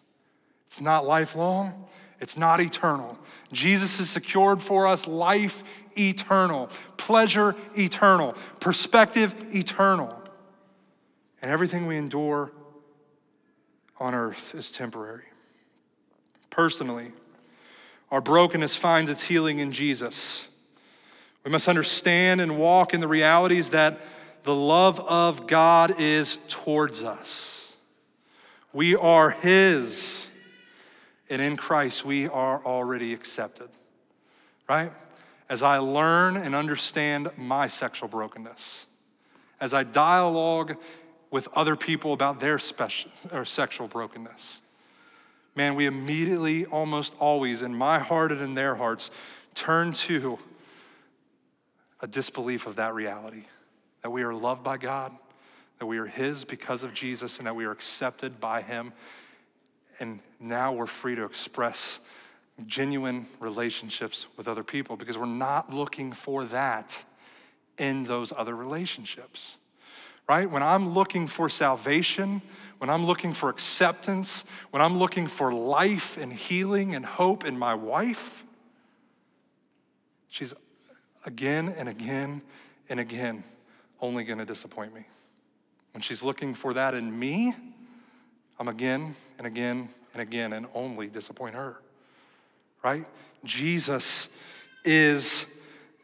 It's not lifelong, it's not eternal. Jesus has secured for us life eternal, pleasure eternal, perspective eternal. And everything we endure on earth is temporary. Personally, our brokenness finds its healing in Jesus. We must understand and walk in the realities that the love of God is towards us. We are His. And in Christ, we are already accepted, right? As I learn and understand my sexual brokenness, as I dialogue with other people about their special, or sexual brokenness, man, we immediately, almost always, in my heart and in their hearts, turn to a disbelief of that reality that we are loved by God, that we are His because of Jesus, and that we are accepted by Him and now we're free to express genuine relationships with other people because we're not looking for that in those other relationships. Right? When I'm looking for salvation, when I'm looking for acceptance, when I'm looking for life and healing and hope in my wife, she's again and again and again only going to disappoint me. When she's looking for that in me, I'm again and again and again and only disappoint her. Right? Jesus is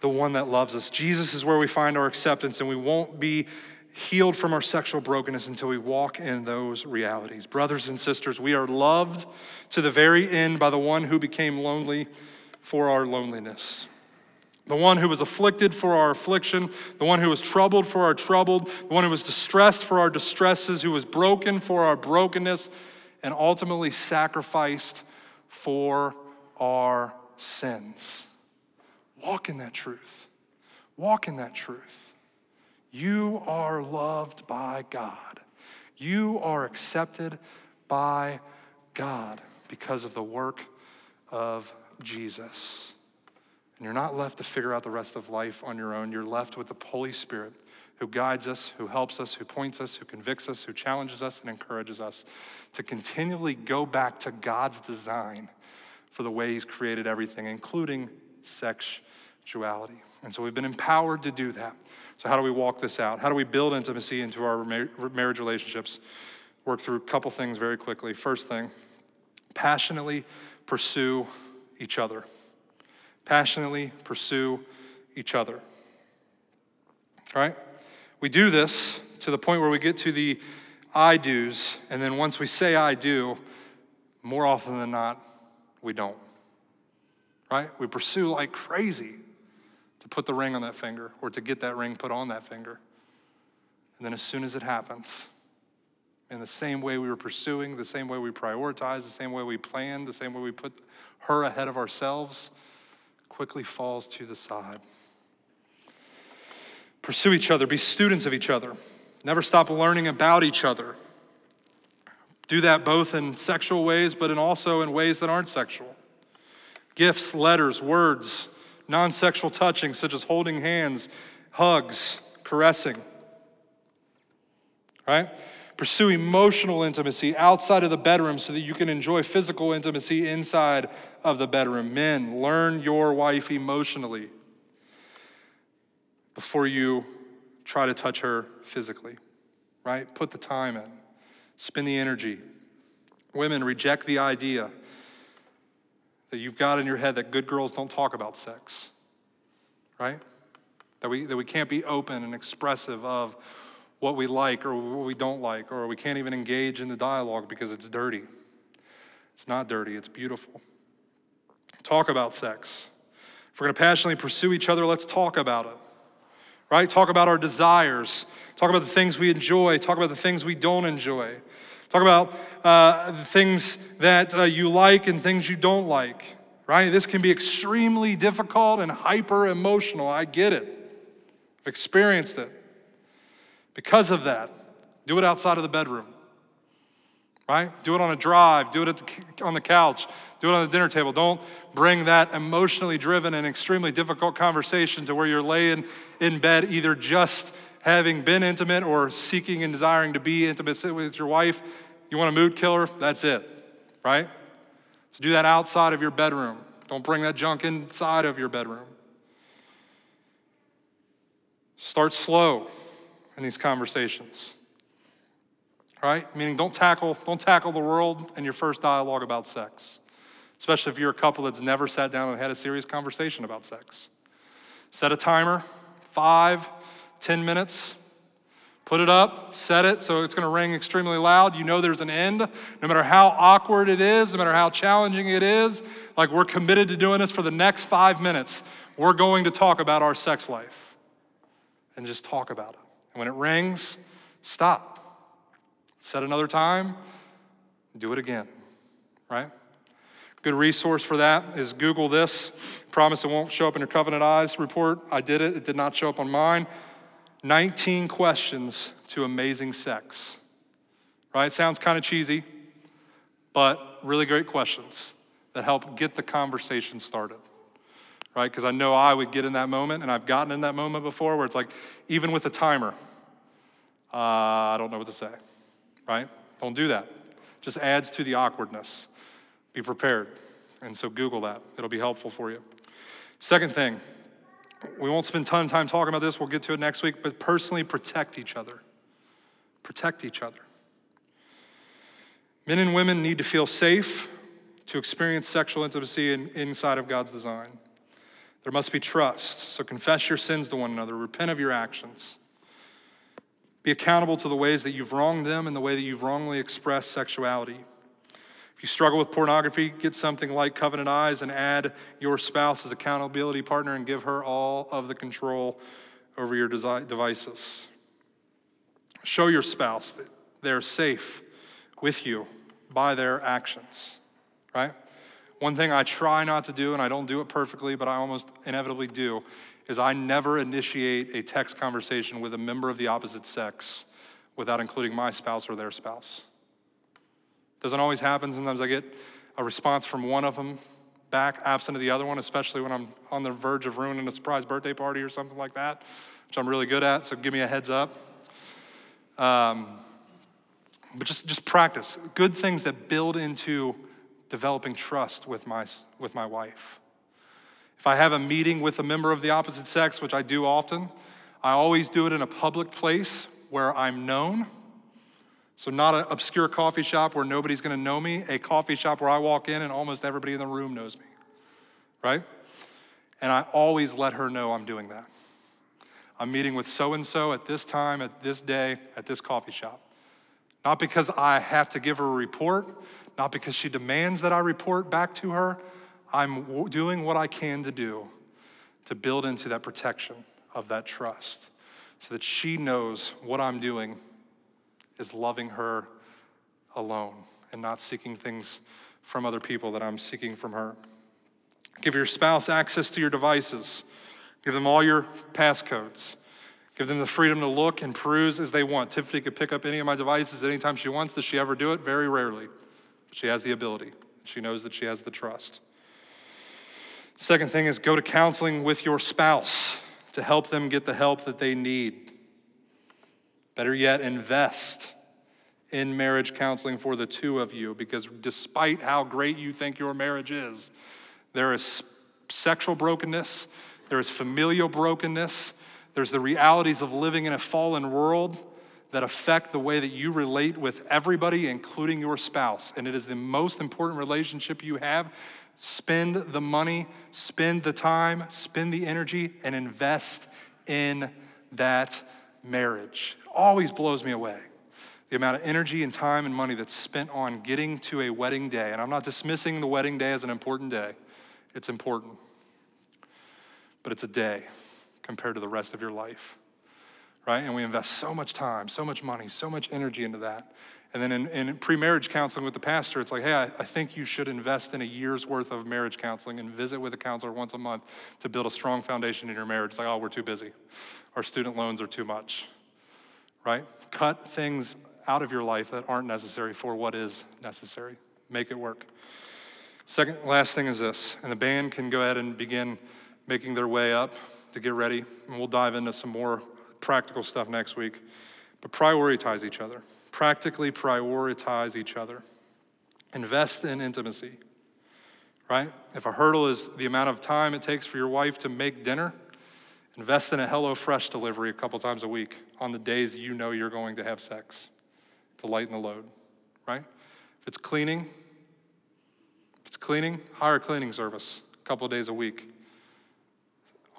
the one that loves us. Jesus is where we find our acceptance, and we won't be healed from our sexual brokenness until we walk in those realities. Brothers and sisters, we are loved to the very end by the one who became lonely for our loneliness the one who was afflicted for our affliction, the one who was troubled for our troubled, the one who was distressed for our distresses, who was broken for our brokenness, and ultimately sacrificed for our sins. Walk in that truth. Walk in that truth. You are loved by God. You are accepted by God because of the work of Jesus. And you're not left to figure out the rest of life on your own. You're left with the Holy Spirit who guides us, who helps us, who points us, who convicts us, who challenges us, and encourages us to continually go back to God's design for the way He's created everything, including sexuality. And so we've been empowered to do that. So, how do we walk this out? How do we build intimacy into our marriage relationships? Work through a couple things very quickly. First thing, passionately pursue each other passionately pursue each other. Right? We do this to the point where we get to the I do's, and then once we say I do, more often than not, we don't. Right? We pursue like crazy to put the ring on that finger or to get that ring put on that finger. And then as soon as it happens, in the same way we were pursuing, the same way we prioritized, the same way we planned, the same way we put her ahead of ourselves, quickly falls to the side. Pursue each other, be students of each other. Never stop learning about each other. Do that both in sexual ways, but in also in ways that aren't sexual. Gifts, letters, words, non sexual touching, such as holding hands, hugs, caressing. Right? Pursue emotional intimacy outside of the bedroom so that you can enjoy physical intimacy inside of the bedroom. Men, learn your wife emotionally before you try to touch her physically, right? Put the time in, spend the energy. Women, reject the idea that you've got in your head that good girls don't talk about sex, right? That we, that we can't be open and expressive of what we like or what we don't like, or we can't even engage in the dialogue because it's dirty. It's not dirty, it's beautiful. Talk about sex. If we're going to passionately pursue each other, let's talk about it right? Talk about our desires. Talk about the things we enjoy. Talk about the things we don't enjoy. Talk about uh, the things that uh, you like and things you don't like, right? This can be extremely difficult and hyper emotional. I get it. I've experienced it. Because of that, do it outside of the bedroom, right? Do it on a drive, do it the, on the couch, do it on the dinner table. Don't bring that emotionally driven and extremely difficult conversation to where you're laying in bed, either just having been intimate or seeking and desiring to be intimate with your wife. You want a mood killer? That's it, right? So do that outside of your bedroom. Don't bring that junk inside of your bedroom. Start slow in these conversations. Right? Meaning don't tackle, don't tackle the world in your first dialogue about sex especially if you're a couple that's never sat down and had a serious conversation about sex. Set a timer, five, ten minutes. Put it up, set it so it's gonna ring extremely loud. You know there's an end. No matter how awkward it is, no matter how challenging it is, like we're committed to doing this for the next five minutes. We're going to talk about our sex life and just talk about it. When it rings, stop. Set another time, do it again, right? Good resource for that is Google this. Promise it won't show up in your Covenant Eyes report. I did it, it did not show up on mine. 19 questions to amazing sex. Right? Sounds kind of cheesy, but really great questions that help get the conversation started. Right? Because I know I would get in that moment, and I've gotten in that moment before where it's like, even with a timer, uh, I don't know what to say. Right? Don't do that. Just adds to the awkwardness. Be prepared. And so Google that, it'll be helpful for you. Second thing, we won't spend ton of time talking about this, we'll get to it next week, but personally protect each other. Protect each other. Men and women need to feel safe to experience sexual intimacy in, inside of God's design. There must be trust. So confess your sins to one another, repent of your actions. Be accountable to the ways that you've wronged them and the way that you've wrongly expressed sexuality. If you struggle with pornography, get something like Covenant Eyes and add your spouse as accountability partner and give her all of the control over your devices. Show your spouse that they're safe with you by their actions, right? One thing I try not to do, and I don't do it perfectly, but I almost inevitably do, is I never initiate a text conversation with a member of the opposite sex without including my spouse or their spouse. Doesn't always happen. Sometimes I get a response from one of them back, absent of the other one, especially when I'm on the verge of ruining a surprise birthday party or something like that, which I'm really good at. So give me a heads up. Um, but just, just practice good things that build into developing trust with my, with my wife. If I have a meeting with a member of the opposite sex, which I do often, I always do it in a public place where I'm known so, not an obscure coffee shop where nobody's gonna know me, a coffee shop where I walk in and almost everybody in the room knows me, right? And I always let her know I'm doing that. I'm meeting with so and so at this time, at this day, at this coffee shop. Not because I have to give her a report, not because she demands that I report back to her. I'm doing what I can to do to build into that protection of that trust so that she knows what I'm doing is loving her alone and not seeking things from other people that I'm seeking from her. Give your spouse access to your devices. Give them all your passcodes. Give them the freedom to look and peruse as they want. Tiffany could pick up any of my devices anytime she wants. Does she ever do it? Very rarely. She has the ability. She knows that she has the trust. Second thing is go to counseling with your spouse to help them get the help that they need. Better yet, invest in marriage counseling for the two of you because despite how great you think your marriage is, there is sexual brokenness, there is familial brokenness, there's the realities of living in a fallen world that affect the way that you relate with everybody, including your spouse. And it is the most important relationship you have. Spend the money, spend the time, spend the energy, and invest in that marriage. It always blows me away the amount of energy and time and money that's spent on getting to a wedding day. And I'm not dismissing the wedding day as an important day, it's important. But it's a day compared to the rest of your life, right? And we invest so much time, so much money, so much energy into that. And then in, in pre marriage counseling with the pastor, it's like, hey, I, I think you should invest in a year's worth of marriage counseling and visit with a counselor once a month to build a strong foundation in your marriage. It's like, oh, we're too busy. Our student loans are too much, right? Cut things out of your life that aren't necessary for what is necessary. Make it work. Second, last thing is this, and the band can go ahead and begin making their way up to get ready, and we'll dive into some more practical stuff next week. But prioritize each other. Practically prioritize each other. Invest in intimacy, right? If a hurdle is the amount of time it takes for your wife to make dinner, invest in a HelloFresh delivery a couple times a week on the days you know you're going to have sex to lighten the load, right? If it's cleaning, if it's cleaning, hire a cleaning service a couple days a week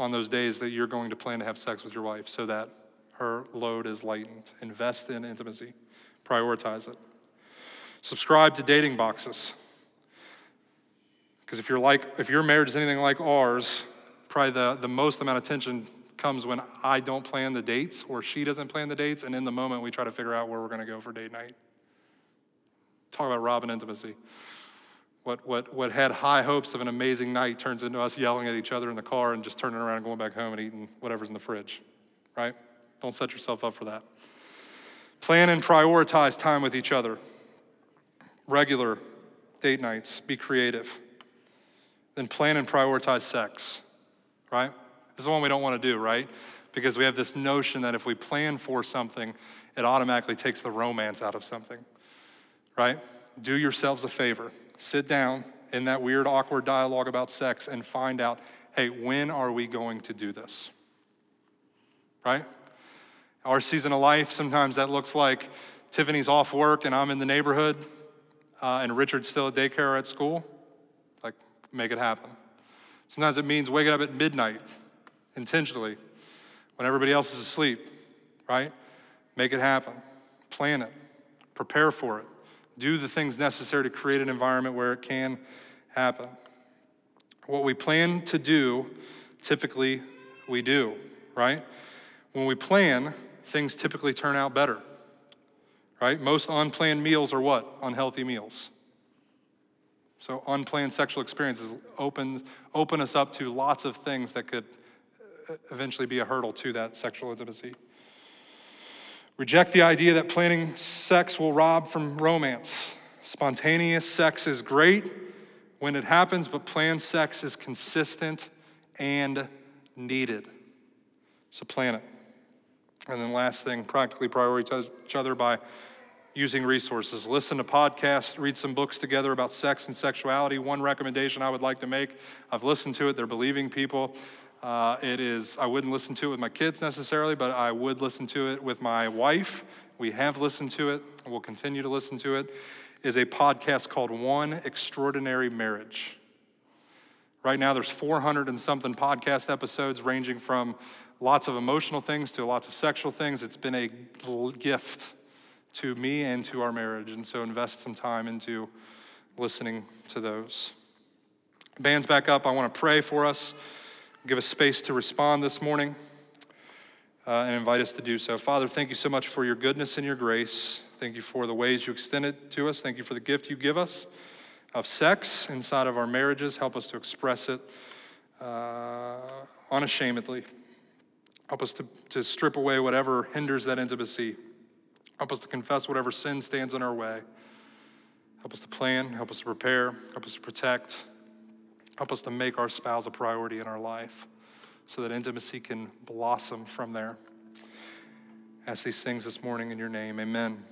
on those days that you're going to plan to have sex with your wife so that her load is lightened. Invest in intimacy, prioritize it. Subscribe to dating boxes. Because if like, if your marriage is anything like ours, probably the, the most amount of tension comes when I don't plan the dates or she doesn't plan the dates, and in the moment we try to figure out where we're going to go for date night. Talk about Robin intimacy. What, what, what had high hopes of an amazing night turns into us yelling at each other in the car and just turning around and going back home and eating whatever's in the fridge, right? Don't set yourself up for that. Plan and prioritize time with each other. Regular date nights, be creative. Then plan and prioritize sex, right? This is the one we don't want to do, right? Because we have this notion that if we plan for something, it automatically takes the romance out of something, right? Do yourselves a favor. Sit down in that weird, awkward dialogue about sex and find out hey, when are we going to do this? Right? Our season of life, sometimes that looks like Tiffany's off work and I'm in the neighborhood uh, and Richard's still at daycare or at school. Like, make it happen. Sometimes it means waking up at midnight intentionally when everybody else is asleep, right? Make it happen. Plan it. Prepare for it. Do the things necessary to create an environment where it can happen. What we plan to do, typically we do, right? When we plan, things typically turn out better, right? Most unplanned meals are what? Unhealthy meals. So unplanned sexual experiences open, open us up to lots of things that could uh, eventually be a hurdle to that sexual intimacy. Reject the idea that planning sex will rob from romance. Spontaneous sex is great when it happens, but planned sex is consistent and needed. So plan it. And then, last thing, practically prioritize each other by using resources. Listen to podcasts, read some books together about sex and sexuality. One recommendation I would like to make I've listened to it, they're believing people. Uh, it is, I wouldn't listen to it with my kids necessarily, but I would listen to it with my wife. We have listened to it, we'll continue to listen to it. Is a podcast called One Extraordinary Marriage. Right now, there's 400 and something podcast episodes ranging from lots of emotional things to lots of sexual things. It's been a gift to me and to our marriage. And so invest some time into listening to those. Band's back up. I want to pray for us give us space to respond this morning uh, and invite us to do so. Father, thank you so much for your goodness and your grace. Thank you for the ways you extend it to us. Thank you for the gift you give us of sex inside of our marriages. Help us to express it uh, unashamedly. Help us to, to strip away whatever hinders that intimacy. Help us to confess whatever sin stands in our way. Help us to plan, help us to prepare, help us to protect. Help us to make our spouse a priority in our life so that intimacy can blossom from there. Ask these things this morning in your name. Amen.